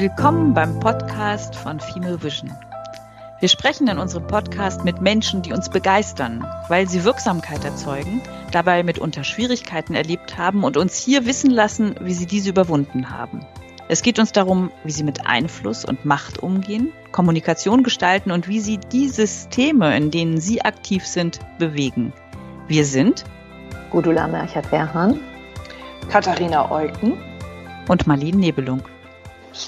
Willkommen beim Podcast von Female Vision. Wir sprechen in unserem Podcast mit Menschen, die uns begeistern, weil sie Wirksamkeit erzeugen, dabei mitunter Schwierigkeiten erlebt haben und uns hier wissen lassen, wie sie diese überwunden haben. Es geht uns darum, wie sie mit Einfluss und Macht umgehen, Kommunikation gestalten und wie sie die Systeme, in denen sie aktiv sind, bewegen. Wir sind Gudula Merchert-Werhan, Katharina Eucken und Marlene Nebelung.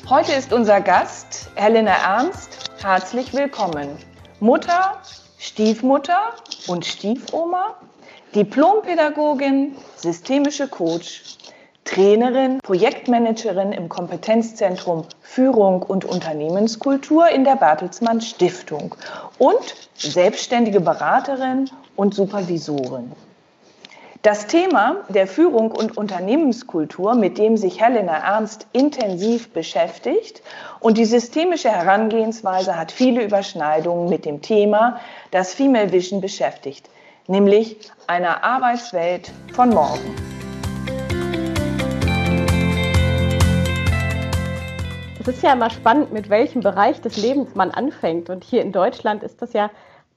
Heute ist unser Gast Helena Ernst. Herzlich willkommen. Mutter, Stiefmutter und Stiefoma, Diplompädagogin, systemische Coach, Trainerin, Projektmanagerin im Kompetenzzentrum Führung und Unternehmenskultur in der Bertelsmann Stiftung und selbstständige Beraterin und Supervisorin. Das Thema der Führung und Unternehmenskultur, mit dem sich Helena Ernst intensiv beschäftigt, und die systemische Herangehensweise hat viele Überschneidungen mit dem Thema, das Female Vision beschäftigt, nämlich einer Arbeitswelt von morgen. Es ist ja immer spannend, mit welchem Bereich des Lebens man anfängt. Und hier in Deutschland ist das ja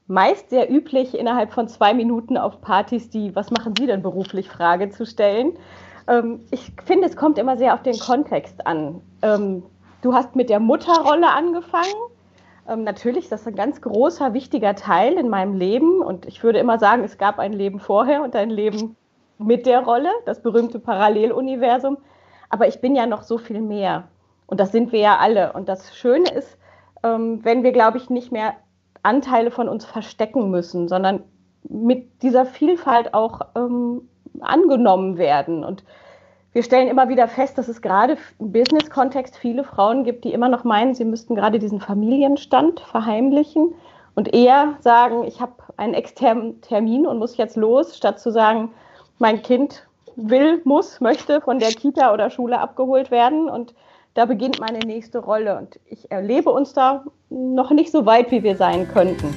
meist sehr üblich, innerhalb von zwei Minuten auf Partys die Was machen Sie denn beruflich Frage zu stellen. Ähm, ich finde, es kommt immer sehr auf den Kontext an. Ähm, du hast mit der Mutterrolle angefangen. Ähm, natürlich, das ist ein ganz großer, wichtiger Teil in meinem Leben. Und ich würde immer sagen, es gab ein Leben vorher und ein Leben mit der Rolle, das berühmte Paralleluniversum. Aber ich bin ja noch so viel mehr. Und das sind wir ja alle. Und das Schöne ist, ähm, wenn wir, glaube ich, nicht mehr Anteile von uns verstecken müssen, sondern mit dieser Vielfalt auch ähm, angenommen werden. Und wir stellen immer wieder fest, dass es gerade im Business-Kontext viele Frauen gibt, die immer noch meinen, sie müssten gerade diesen Familienstand verheimlichen und eher sagen, ich habe einen externen Termin und muss jetzt los, statt zu sagen, mein Kind will, muss, möchte von der Kita oder Schule abgeholt werden und da beginnt meine nächste Rolle. Und ich erlebe uns da noch nicht so weit, wie wir sein könnten.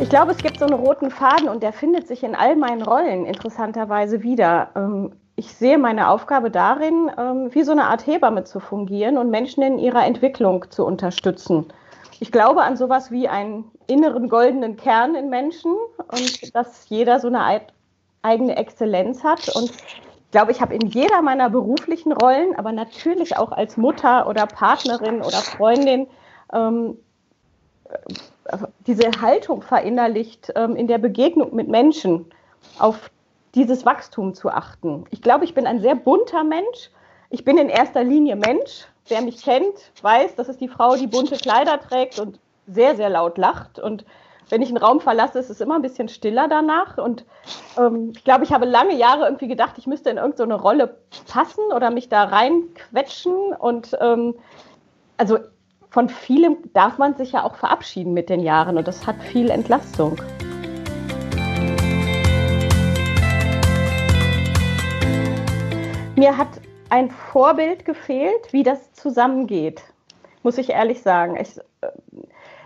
Ich glaube, es gibt so einen roten Faden und der findet sich in all meinen Rollen interessanterweise wieder. Ähm, ich sehe meine Aufgabe darin, ähm, wie so eine Art Hebamme zu fungieren und Menschen in ihrer Entwicklung zu unterstützen ich glaube an sowas wie einen inneren goldenen Kern in Menschen und dass jeder so eine eigene Exzellenz hat. Und ich glaube, ich habe in jeder meiner beruflichen Rollen, aber natürlich auch als Mutter oder Partnerin oder Freundin, ähm, diese Haltung verinnerlicht, ähm, in der Begegnung mit Menschen auf dieses Wachstum zu achten. Ich glaube, ich bin ein sehr bunter Mensch. Ich bin in erster Linie Mensch wer mich kennt, weiß, das ist die Frau, die bunte Kleider trägt und sehr, sehr laut lacht. Und wenn ich einen Raum verlasse, ist es immer ein bisschen stiller danach. Und ähm, ich glaube, ich habe lange Jahre irgendwie gedacht, ich müsste in irgendeine Rolle passen oder mich da reinquetschen. Und ähm, also von vielem darf man sich ja auch verabschieden mit den Jahren und das hat viel Entlastung. Mir hat ein Vorbild gefehlt, wie das zusammengeht, muss ich ehrlich sagen. Ich, äh,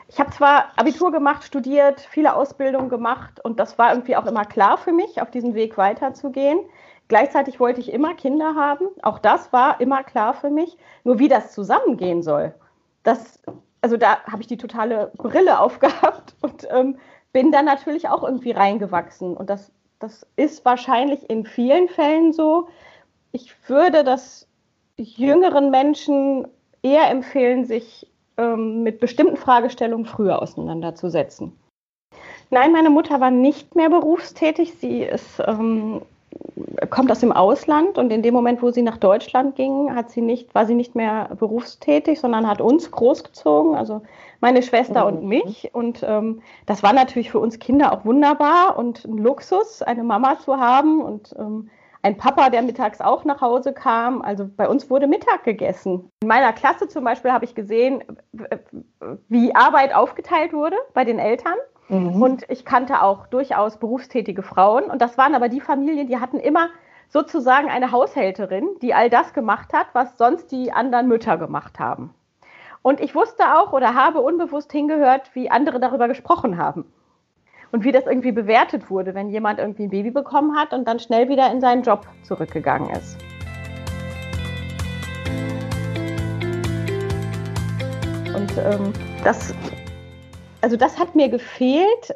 ich habe zwar Abitur gemacht, studiert, viele Ausbildungen gemacht und das war irgendwie auch immer klar für mich, auf diesem Weg weiterzugehen. Gleichzeitig wollte ich immer Kinder haben. Auch das war immer klar für mich. Nur wie das zusammengehen soll, das, also da habe ich die totale Brille aufgehabt und ähm, bin dann natürlich auch irgendwie reingewachsen. Und das, das ist wahrscheinlich in vielen Fällen so, ich würde das jüngeren Menschen eher empfehlen, sich ähm, mit bestimmten Fragestellungen früher auseinanderzusetzen. Nein, meine Mutter war nicht mehr berufstätig. Sie ist, ähm, kommt aus dem Ausland und in dem Moment, wo sie nach Deutschland ging, hat sie nicht, war sie nicht mehr berufstätig, sondern hat uns großgezogen, also meine Schwester mhm. und mich. Und ähm, das war natürlich für uns Kinder auch wunderbar und ein Luxus, eine Mama zu haben und ähm, ein Papa, der mittags auch nach Hause kam. Also bei uns wurde Mittag gegessen. In meiner Klasse zum Beispiel habe ich gesehen, wie Arbeit aufgeteilt wurde bei den Eltern. Mhm. Und ich kannte auch durchaus berufstätige Frauen. Und das waren aber die Familien, die hatten immer sozusagen eine Haushälterin, die all das gemacht hat, was sonst die anderen Mütter gemacht haben. Und ich wusste auch oder habe unbewusst hingehört, wie andere darüber gesprochen haben. Und wie das irgendwie bewertet wurde, wenn jemand irgendwie ein Baby bekommen hat und dann schnell wieder in seinen Job zurückgegangen ist. Und ähm, das, also das hat mir gefehlt,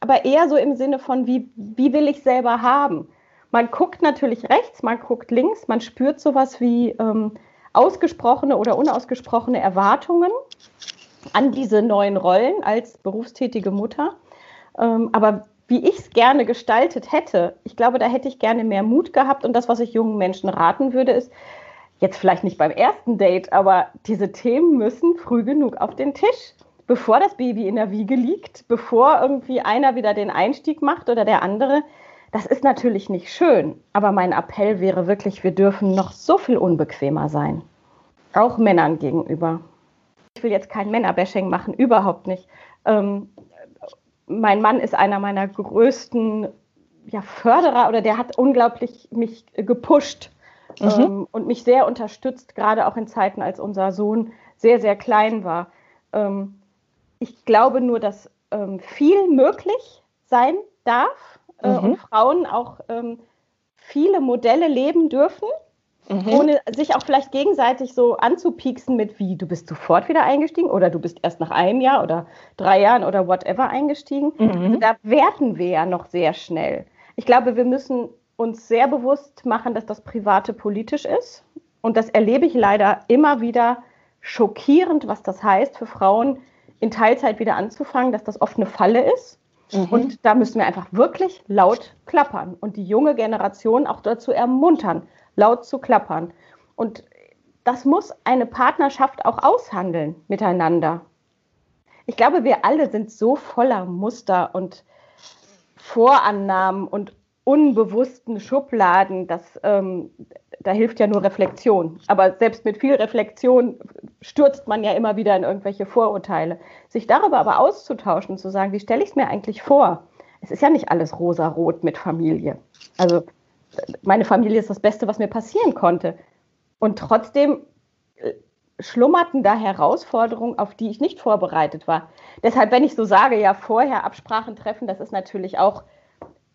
aber eher so im Sinne von, wie, wie will ich selber haben? Man guckt natürlich rechts, man guckt links, man spürt sowas wie ähm, ausgesprochene oder unausgesprochene Erwartungen an diese neuen Rollen als berufstätige Mutter. Ähm, aber wie ich es gerne gestaltet hätte, ich glaube, da hätte ich gerne mehr Mut gehabt. Und das, was ich jungen Menschen raten würde, ist, jetzt vielleicht nicht beim ersten Date, aber diese Themen müssen früh genug auf den Tisch, bevor das Baby in der Wiege liegt, bevor irgendwie einer wieder den Einstieg macht oder der andere. Das ist natürlich nicht schön, aber mein Appell wäre wirklich, wir dürfen noch so viel unbequemer sein. Auch Männern gegenüber. Ich will jetzt kein Männerbashing machen, überhaupt nicht. Ähm, mein Mann ist einer meiner größten ja, Förderer oder der hat unglaublich mich gepusht mhm. ähm, und mich sehr unterstützt, gerade auch in Zeiten, als unser Sohn sehr, sehr klein war. Ähm, ich glaube nur, dass ähm, viel möglich sein darf äh, mhm. und Frauen auch ähm, viele Modelle leben dürfen, mhm. ohne sich auch vielleicht gegenseitig so anzupieksen mit wie, du bist sofort wieder eingestiegen oder du bist erst nach einem Jahr oder drei Jahren oder whatever eingestiegen. Mhm. Also da werten wir ja noch sehr schnell. Ich glaube, wir müssen uns sehr bewusst machen, dass das Private politisch ist. Und das erlebe ich leider immer wieder schockierend, was das heißt für Frauen, in Teilzeit wieder anzufangen, dass das oft eine Falle ist. Mhm. Und da müssen wir einfach wirklich laut klappern und die junge Generation auch dazu ermuntern, laut zu klappern. Und das muss eine Partnerschaft auch aushandeln miteinander. Ich glaube, wir alle sind so voller Muster und Vorannahmen und unbewussten Schubladen, dass ähm, da hilft ja nur Reflexion. Aber selbst mit viel Reflexion stürzt man ja immer wieder in irgendwelche Vorurteile. Sich darüber aber auszutauschen, zu sagen, wie stelle ich es mir eigentlich vor? Es ist ja nicht alles rosa-rot mit Familie. Also meine Familie ist das Beste, was mir passieren konnte. Und trotzdem äh, schlummerten da Herausforderungen, auf die ich nicht vorbereitet war. Deshalb, wenn ich so sage, ja, vorher Absprachen treffen, das ist natürlich auch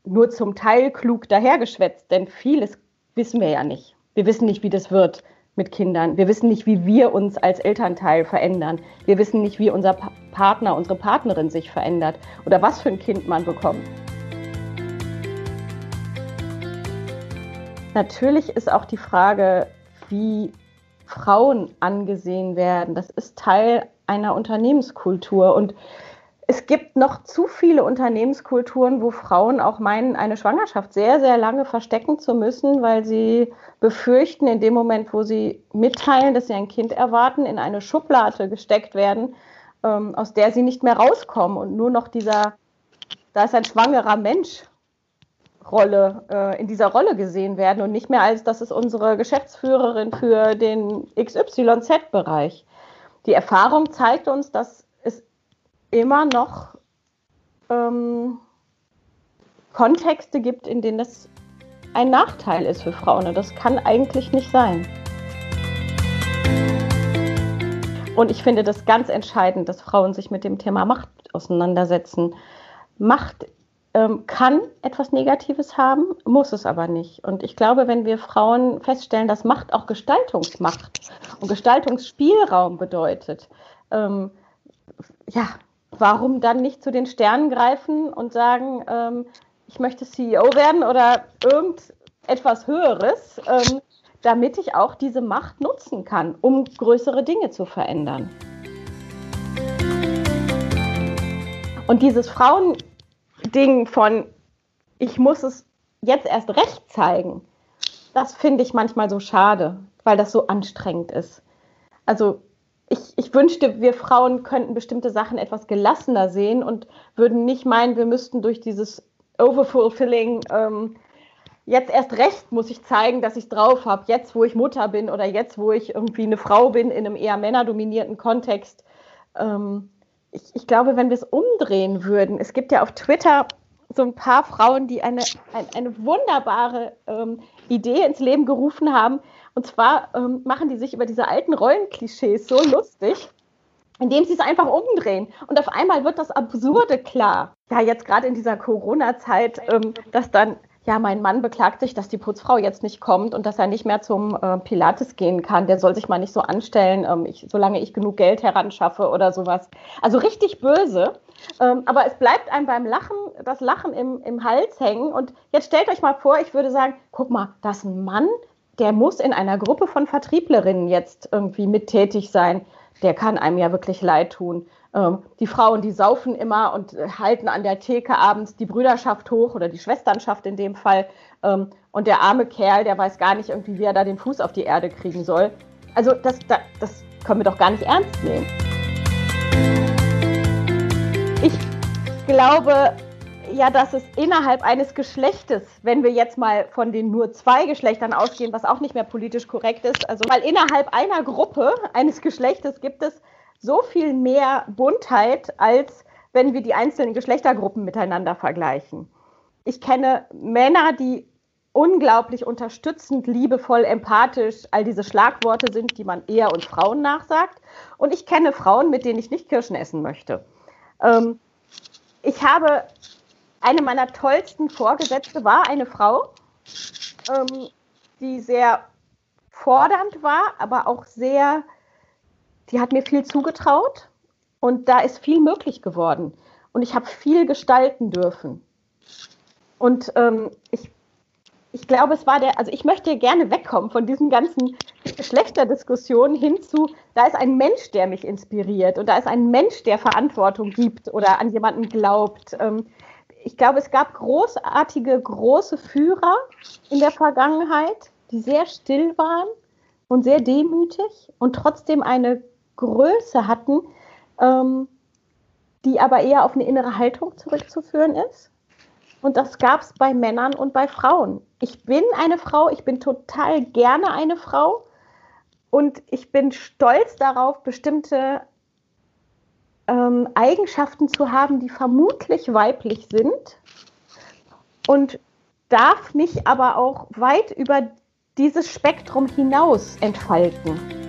nur zum Teil klug dahergeschwätzt, denn vieles wissen wir ja nicht. Wir wissen nicht, wie das wird mit Kindern. Wir wissen nicht, wie wir uns als Elternteil verändern. Wir wissen nicht, wie unser Partner, unsere Partnerin sich verändert oder was für ein Kind man bekommt. Natürlich ist auch die Frage, wie Frauen angesehen werden. Das ist Teil einer Unternehmenskultur. Und es gibt noch zu viele Unternehmenskulturen, wo Frauen auch meinen, eine Schwangerschaft sehr, sehr lange verstecken zu müssen, weil sie befürchten, in dem Moment, wo sie mitteilen, dass sie ein Kind erwarten, in eine Schublade gesteckt werden, ähm, aus der sie nicht mehr rauskommen. Und nur noch dieser, da ist ein schwangerer Mensch Rolle, äh, in dieser Rolle gesehen werden und nicht mehr als, das ist unsere Geschäftsführerin für den XYZ-Bereich. Die Erfahrung zeigt uns, dass immer noch ähm, Kontexte gibt, in denen das ein Nachteil ist für Frauen. Und das kann eigentlich nicht sein. Und ich finde das ganz entscheidend, dass Frauen sich mit dem Thema Macht auseinandersetzen. Macht kann etwas Negatives haben, muss es aber nicht. Und ich glaube, wenn wir Frauen feststellen, dass Macht auch Gestaltungsmacht und Gestaltungsspielraum bedeutet, ähm, ja, warum dann nicht zu den Sternen greifen und sagen, ähm, ich möchte CEO werden oder irgendetwas Höheres, ähm, damit ich auch diese Macht nutzen kann, um größere Dinge zu verändern. Und dieses Frauending von, ich muss es jetzt erst recht zeigen, das finde ich manchmal so schade, weil das so anstrengend ist. Also ich, ich, wünschte, wir Frauen könnten bestimmte Sachen etwas gelassener sehen und würden nicht meinen, wir müssten durch dieses Overfulfilling ähm, jetzt erst recht muss ich zeigen, dass ich es drauf habe, jetzt wo ich Mutter bin oder jetzt wo ich irgendwie eine Frau bin in einem eher männerdominierten Kontext. Ähm, ich, ich, glaube, wenn wir es umdrehen würden, es gibt ja auf Twitter so ein paar Frauen, die eine, eine, eine wunderbare ähm, Idee ins Leben gerufen haben, und zwar ähm, machen die sich über diese alten Rollenklischees so lustig. indem sie es einfach umdrehen. Und auf einmal wird das Absurde klar. Ja, jetzt gerade in dieser Corona-Zeit, ähm, dass dann, ja, mein Mann beklagt sich, dass die Putzfrau jetzt nicht kommt und dass er nicht mehr zum äh, Pilates gehen kann. Der soll sich mal nicht so anstellen, ähm, ich, solange ich genug Geld heranschaffe oder sowas. Also richtig böse. Ähm, aber es bleibt einem beim Lachen, das Lachen im, im Hals hängen. Und jetzt stellt euch mal vor, ich würde sagen, guck mal, das Mann, der muss in einer Gruppe von Vertrieblerinnen jetzt irgendwie mit tätig sein der kann einem ja wirklich leid tun. Ähm, die Frauen, die saufen immer und äh, halten an der Theke abends die Brüderschaft hoch oder die Schwesternschaft in dem Fall. Ähm, und der arme Kerl, der weiß gar nicht irgendwie, wie er da den Fuß auf die Erde kriegen soll. Also das, das, das können wir doch gar nicht ernst nehmen. Ich glaube, ja, dass es innerhalb eines Geschlechtes, wenn wir jetzt mal von den nur zwei Geschlechtern ausgehen, was auch nicht mehr politisch korrekt ist, also weil innerhalb einer Gruppe eines Geschlechtes gibt es so viel mehr Buntheit, als wenn wir die einzelnen Geschlechtergruppen miteinander vergleichen. Ich kenne Männer, die unglaublich unterstützend, liebevoll, empathisch, all diese Schlagworte sind, die man eher uns Frauen nachsagt. Und ich kenne Frauen, mit denen ich nicht Kirschen essen möchte. Ähm, ich habe eine meiner tollsten Vorgesetzte war eine Frau, ähm, die sehr fordernd war, aber auch sehr, die hat mir viel zugetraut und da ist viel möglich geworden und ich habe viel gestalten dürfen. Und ähm, ich, ich glaube, es war der, also ich möchte gerne wegkommen von diesen ganzen Geschlechterdiskussionen hin zu, da ist ein Mensch, der mich inspiriert und da ist ein Mensch, der Verantwortung gibt oder an jemanden glaubt. Ähm, ich glaube, es gab großartige, große Führer in der Vergangenheit, die sehr still waren und sehr demütig und trotzdem eine Größe hatten, ähm, die aber eher auf eine innere Haltung zurückzuführen ist. Und das gab es bei Männern und bei Frauen. Ich bin eine Frau, ich bin total gerne eine Frau und ich bin stolz darauf, bestimmte ähm, Eigenschaften zu haben, die vermutlich weiblich sind und darf mich aber auch weit über dieses Spektrum hinaus entfalten.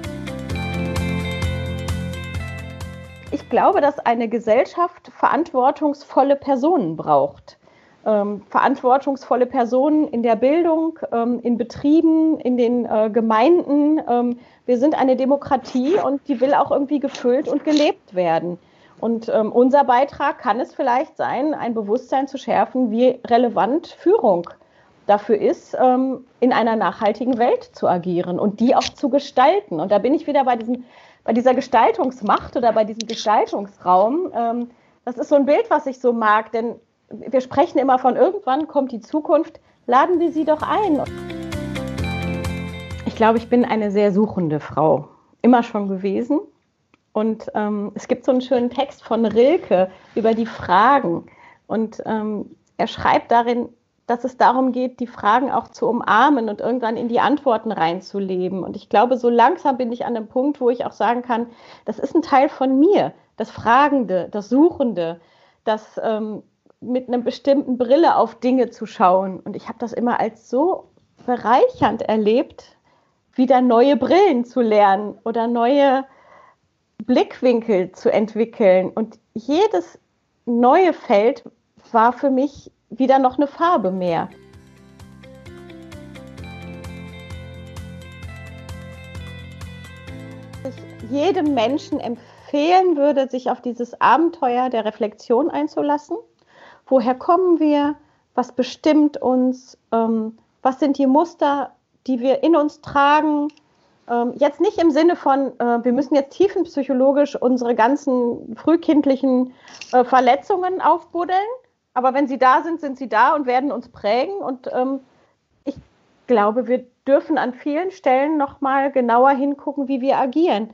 Ich glaube, dass eine Gesellschaft verantwortungsvolle Personen braucht. Ähm, verantwortungsvolle Personen in der Bildung, ähm, in Betrieben, in den äh, Gemeinden. Ähm, wir sind eine Demokratie und die will auch irgendwie gefüllt und gelebt werden. Und ähm, unser Beitrag kann es vielleicht sein, ein Bewusstsein zu schärfen, wie relevant Führung dafür ist, ähm, in einer nachhaltigen Welt zu agieren und die auch zu gestalten. Und da bin ich wieder bei, diesem, bei dieser Gestaltungsmacht oder bei diesem Gestaltungsraum. Ähm, das ist so ein Bild, was ich so mag, denn wir sprechen immer von irgendwann kommt die Zukunft. Laden wir sie doch ein. Ich glaube, ich bin eine sehr suchende Frau. Immer schon gewesen und ähm, es gibt so einen schönen Text von Rilke über die Fragen. Und ähm, er schreibt darin, dass es darum geht, die Fragen auch zu umarmen und irgendwann in die Antworten reinzuleben. Und ich glaube, so langsam bin ich an einem Punkt, wo ich auch sagen kann, das ist ein Teil von mir, das Fragende, das Suchende, das ähm, mit einer bestimmten Brille auf Dinge zu schauen. Und ich habe das immer als so bereichernd erlebt, wieder neue Brillen zu lernen oder neue Blickwinkel zu entwickeln. Und jedes neue Feld war für mich wieder noch eine Farbe mehr. Ich jedem Menschen empfehlen würde, sich auf dieses Abenteuer der Reflexion einzulassen. Woher kommen wir? Was bestimmt uns? Ähm, was sind die Muster, die wir in uns tragen? Ähm, jetzt nicht im Sinne von, äh, wir müssen jetzt tiefenpsychologisch unsere ganzen frühkindlichen äh, Verletzungen aufbuddeln, aber wenn sie da sind, sind sie da und werden uns prägen. Und ähm, ich glaube, wir dürfen an vielen Stellen nochmal genauer hingucken, wie wir agieren.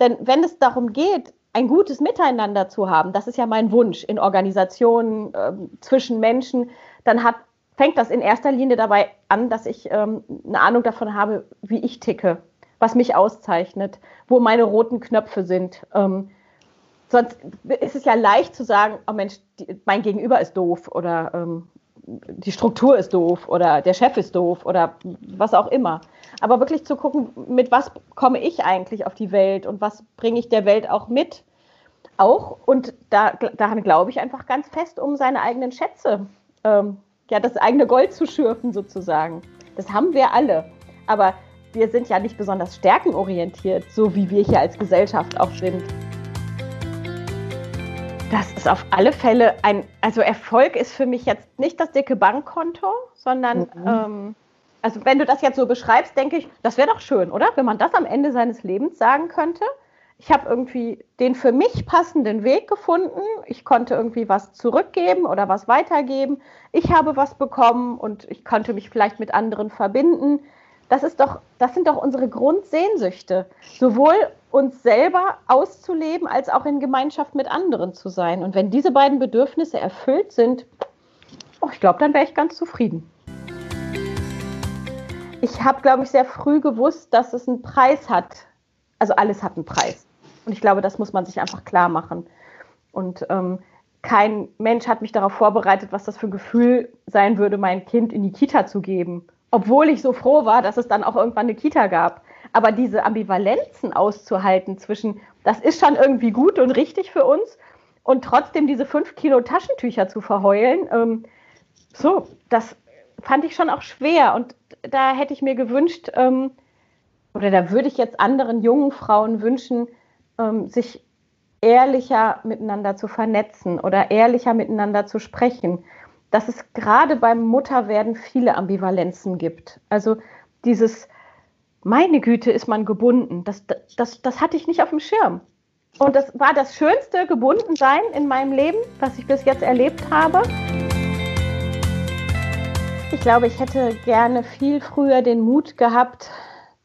Denn wenn es darum geht, ein gutes Miteinander zu haben, das ist ja mein Wunsch in Organisationen, äh, zwischen Menschen, dann hat, fängt das in erster Linie dabei an, dass ich ähm, eine Ahnung davon habe, wie ich ticke was mich auszeichnet, wo meine roten Knöpfe sind. Ähm, sonst ist es ja leicht zu sagen, oh Mensch, die, mein Gegenüber ist doof oder ähm, die Struktur ist doof oder der Chef ist doof oder was auch immer. Aber wirklich zu gucken, mit was komme ich eigentlich auf die Welt und was bringe ich der Welt auch mit, auch, und da, daran glaube ich einfach ganz fest, um seine eigenen Schätze, ähm, ja, das eigene Gold zu schürfen sozusagen. Das haben wir alle. Aber wir sind ja nicht besonders stärkenorientiert, so wie wir hier als Gesellschaft auch sind. Das ist auf alle Fälle ein, also Erfolg ist für mich jetzt nicht das dicke Bankkonto, sondern, mhm. ähm, also wenn du das jetzt so beschreibst, denke ich, das wäre doch schön, oder? Wenn man das am Ende seines Lebens sagen könnte. Ich habe irgendwie den für mich passenden Weg gefunden. Ich konnte irgendwie was zurückgeben oder was weitergeben. Ich habe was bekommen und ich konnte mich vielleicht mit anderen verbinden das ist doch, das sind doch unsere Grundsehnsüchte, sowohl uns selber auszuleben, als auch in Gemeinschaft mit anderen zu sein. Und wenn diese beiden Bedürfnisse erfüllt sind, oh, ich glaube, dann wäre ich ganz zufrieden. Ich habe, glaube ich, sehr früh gewusst, dass es einen Preis hat. Also alles hat einen Preis. Und ich glaube, das muss man sich einfach klar machen. Und ähm, kein Mensch hat mich darauf vorbereitet, was das für ein Gefühl sein würde, mein Kind in die Kita zu geben obwohl ich so froh war, dass es dann auch irgendwann eine Kita gab. Aber diese Ambivalenzen auszuhalten zwischen, das ist schon irgendwie gut und richtig für uns und trotzdem diese fünf Kilo Taschentücher zu verheulen, ähm, so, das fand ich schon auch schwer. Und da hätte ich mir gewünscht, ähm, oder da würde ich jetzt anderen jungen Frauen wünschen, ähm, sich ehrlicher miteinander zu vernetzen oder ehrlicher miteinander zu sprechen dass es gerade beim Mutterwerden viele Ambivalenzen gibt. Also dieses, meine Güte, ist man gebunden, das, das, das hatte ich nicht auf dem Schirm. Und das war das schönste Gebundensein in meinem Leben, was ich bis jetzt erlebt habe. Ich glaube, ich hätte gerne viel früher den Mut gehabt,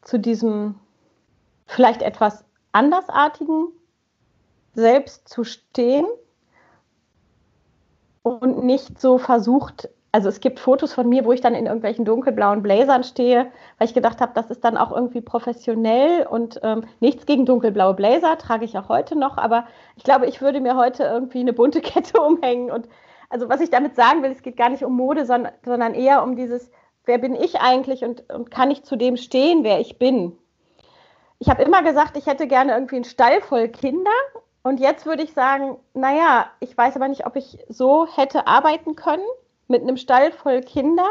zu diesem vielleicht etwas andersartigen selbst zu stehen und nicht so versucht, also es gibt Fotos von mir, wo ich dann in irgendwelchen dunkelblauen Blazern stehe, weil ich gedacht habe, das ist dann auch irgendwie professionell und ähm, nichts gegen dunkelblaue Blazer, trage ich auch heute noch, aber ich glaube, ich würde mir heute irgendwie eine bunte Kette umhängen und also was ich damit sagen will, es geht gar nicht um Mode, sondern, sondern eher um dieses, wer bin ich eigentlich und, und kann ich zu dem stehen, wer ich bin. Ich habe immer gesagt, ich hätte gerne irgendwie einen Stall voll Kinder und jetzt würde ich sagen, naja, ich weiß aber nicht, ob ich so hätte arbeiten können mit einem Stall voll Kinder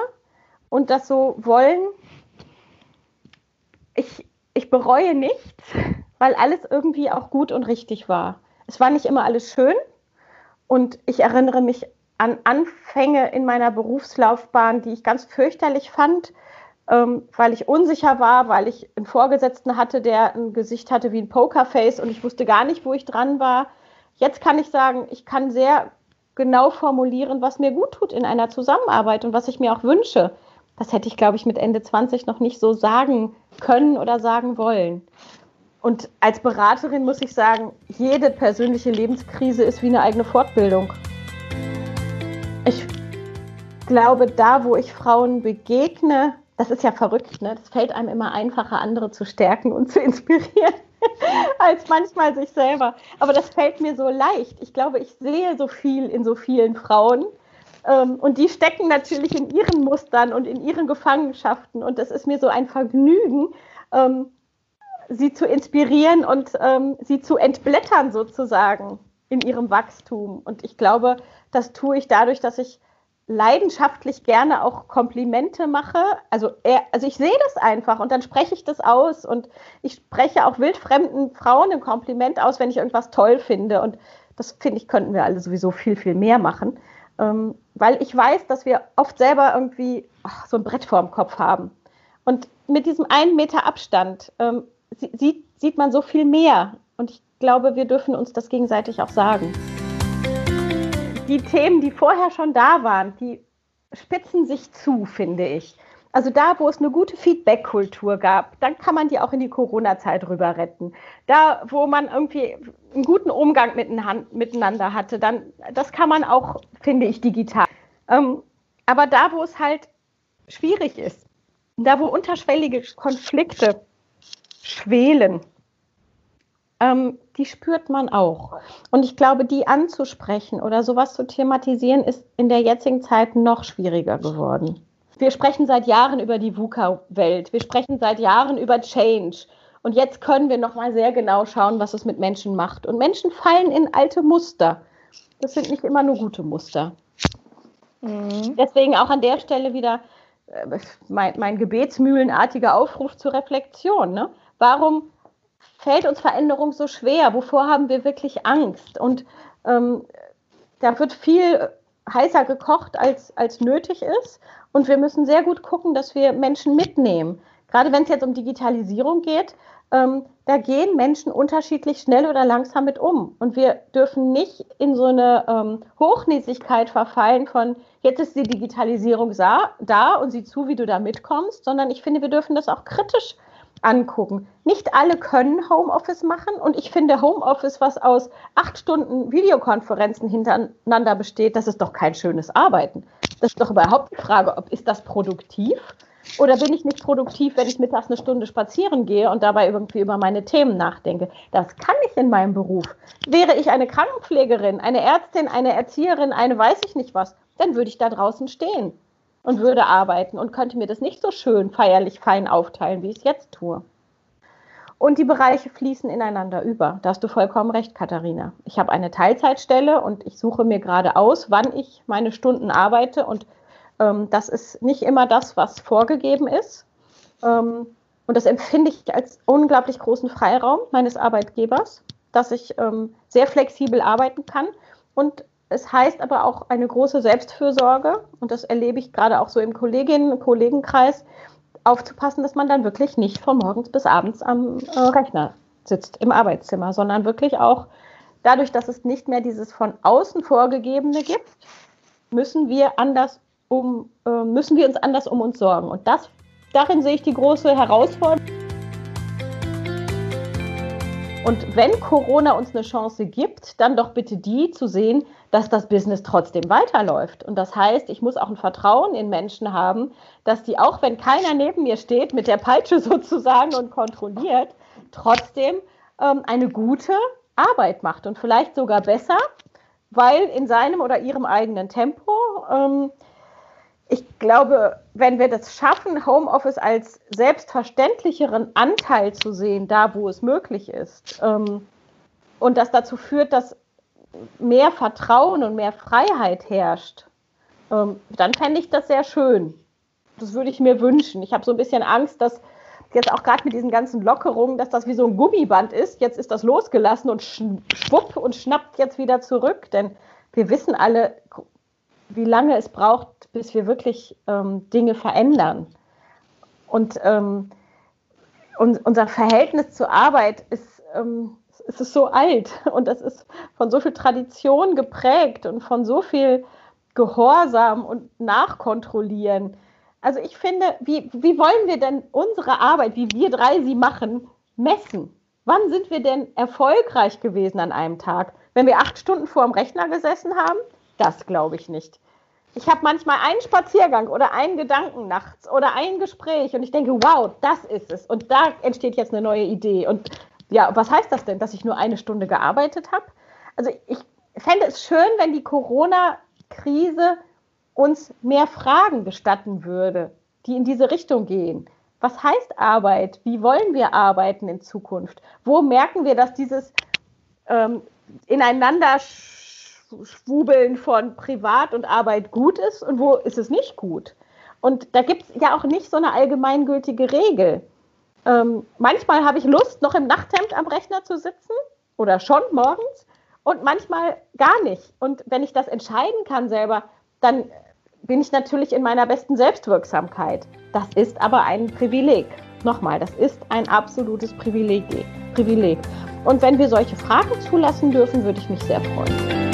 und das so wollen. Ich, ich bereue nichts, weil alles irgendwie auch gut und richtig war. Es war nicht immer alles schön und ich erinnere mich an Anfänge in meiner Berufslaufbahn, die ich ganz fürchterlich fand ähm, weil ich unsicher war, weil ich einen Vorgesetzten hatte, der ein Gesicht hatte wie ein Pokerface und ich wusste gar nicht, wo ich dran war. Jetzt kann ich sagen, ich kann sehr genau formulieren, was mir gut tut in einer Zusammenarbeit und was ich mir auch wünsche. Das hätte ich, glaube ich, mit Ende 20 noch nicht so sagen können oder sagen wollen. Und als Beraterin muss ich sagen, jede persönliche Lebenskrise ist wie eine eigene Fortbildung. Ich glaube, da, wo ich Frauen begegne, das ist ja verrückt, ne? Das fällt einem immer einfacher, andere zu stärken und zu inspirieren, als manchmal sich selber. Aber das fällt mir so leicht. Ich glaube, ich sehe so viel in so vielen Frauen. Ähm, und die stecken natürlich in ihren Mustern und in ihren Gefangenschaften. Und das ist mir so ein Vergnügen, ähm, sie zu inspirieren und ähm, sie zu entblättern sozusagen in ihrem Wachstum. Und ich glaube, das tue ich dadurch, dass ich leidenschaftlich gerne auch Komplimente mache. Also, er, also ich sehe das einfach und dann spreche ich das aus und ich spreche auch wildfremden Frauen ein Kompliment aus, wenn ich irgendwas toll finde. Und das finde ich, könnten wir alle sowieso viel, viel mehr machen. Ähm, weil ich weiß, dass wir oft selber irgendwie ach, so ein Brett vorm Kopf haben. Und mit diesem einen Meter Abstand ähm, sieht, sieht man so viel mehr. Und ich glaube, wir dürfen uns das gegenseitig auch sagen die Themen, die vorher schon da waren, die spitzen sich zu, finde ich. Also da, wo es eine gute Feedback-Kultur gab, dann kann man die auch in die Corona-Zeit rüber retten. Da, wo man irgendwie einen guten Umgang miteinander hatte, dann, das kann man auch, finde ich, digital. Ähm, aber da, wo es halt schwierig ist, da, wo unterschwellige Konflikte schwelen, ähm, die spürt man auch. Und ich glaube, die anzusprechen oder sowas zu thematisieren, ist in der jetzigen Zeit noch schwieriger geworden. Wir sprechen seit Jahren über die VUCA-Welt. Wir sprechen seit Jahren über Change. Und jetzt können wir noch mal sehr genau schauen, was es mit Menschen macht. Und Menschen fallen in alte Muster. Das sind nicht immer nur gute Muster. Mhm. Deswegen auch an der Stelle wieder äh, mein, mein gebetsmühlenartiger Aufruf zur Reflexion. Ne? Warum fällt uns Veränderung so schwer? Wovor haben wir wirklich Angst? Und ähm, da wird viel heißer gekocht, als, als nötig ist. Und wir müssen sehr gut gucken, dass wir Menschen mitnehmen. Gerade wenn es jetzt um Digitalisierung geht, ähm, da gehen Menschen unterschiedlich schnell oder langsam mit um. Und wir dürfen nicht in so eine ähm, Hochnäsigkeit verfallen von, jetzt ist die Digitalisierung da und sieh zu, wie du da mitkommst, sondern ich finde, wir dürfen das auch kritisch angucken. Nicht alle können Homeoffice machen und ich finde Homeoffice, was aus acht Stunden Videokonferenzen hintereinander besteht, das ist doch kein schönes Arbeiten. Das ist doch überhaupt die Frage, ob ist das produktiv oder bin ich nicht produktiv, wenn ich mittags eine Stunde spazieren gehe und dabei irgendwie über meine Themen nachdenke. Das kann ich in meinem Beruf. Wäre ich eine Krankenpflegerin, eine Ärztin, eine Erzieherin, eine weiß ich nicht was, dann würde ich da draußen stehen und würde arbeiten und könnte mir das nicht so schön feierlich fein aufteilen, wie ich es jetzt tue. Und die Bereiche fließen ineinander über. Da hast du vollkommen recht, Katharina. Ich habe eine Teilzeitstelle und ich suche mir gerade aus, wann ich meine Stunden arbeite. Und ähm, das ist nicht immer das, was vorgegeben ist. Ähm, und das empfinde ich als unglaublich großen Freiraum meines Arbeitgebers, dass ich ähm, sehr flexibel arbeiten kann und es heißt aber auch eine große Selbstfürsorge, und das erlebe ich gerade auch so im Kolleginnen- und Kollegenkreis, aufzupassen, dass man dann wirklich nicht von morgens bis abends am äh, Rechner sitzt im Arbeitszimmer, sondern wirklich auch dadurch, dass es nicht mehr dieses von außen vorgegebene gibt, müssen wir anders um, äh, müssen wir uns anders um uns sorgen. Und das, darin sehe ich die große Herausforderung. Und wenn Corona uns eine Chance gibt, dann doch bitte die zu sehen, dass das Business trotzdem weiterläuft. Und das heißt, ich muss auch ein Vertrauen in Menschen haben, dass die, auch wenn keiner neben mir steht, mit der Peitsche sozusagen und kontrolliert, trotzdem ähm, eine gute Arbeit macht und vielleicht sogar besser, weil in seinem oder ihrem eigenen Tempo ähm, ich glaube, wenn wir das schaffen, Homeoffice als selbstverständlicheren Anteil zu sehen, da wo es möglich ist, ähm, und das dazu führt, dass mehr Vertrauen und mehr Freiheit herrscht, ähm, dann fände ich das sehr schön. Das würde ich mir wünschen. Ich habe so ein bisschen Angst, dass jetzt auch gerade mit diesen ganzen Lockerungen, dass das wie so ein Gummiband ist. Jetzt ist das losgelassen und schwupp und schnappt jetzt wieder zurück. Denn wir wissen alle, wie lange es braucht, bis wir wirklich ähm, Dinge verändern. Und ähm, und unser Verhältnis zur Arbeit ist, ähm, es ist so alt und das ist von so viel Tradition geprägt und von so viel Gehorsam und Nachkontrollieren. Also ich finde, wie, wie wollen wir denn unsere Arbeit, wie wir drei sie machen, messen? Wann sind wir denn erfolgreich gewesen an einem Tag? Wenn wir acht Stunden vor dem Rechner gesessen haben? Das glaube ich nicht. Ich habe manchmal einen Spaziergang oder einen Gedanken nachts oder ein Gespräch und ich denke, wow, das ist es. Und da entsteht jetzt eine neue Idee. Und ja, was heißt das denn, dass ich nur eine Stunde gearbeitet habe? Also ich fände es schön, wenn die Corona-Krise uns mehr Fragen gestatten würde, die in diese Richtung gehen. Was heißt Arbeit? Wie wollen wir arbeiten in Zukunft? Wo merken wir, dass dieses ähm, ineinander Schwubeln von Privat und Arbeit gut ist und wo ist es nicht gut? Und da gibt es ja auch nicht so eine allgemeingültige Regel. Ähm, manchmal habe ich Lust, noch im Nachthemd am Rechner zu sitzen oder schon morgens und manchmal gar nicht. Und wenn ich das entscheiden kann selber, dann bin ich natürlich in meiner besten Selbstwirksamkeit. Das ist aber ein Privileg. Nochmal, das ist ein absolutes Privileg. Privileg. Und wenn wir solche Fragen zulassen dürfen, würde ich mich sehr freuen.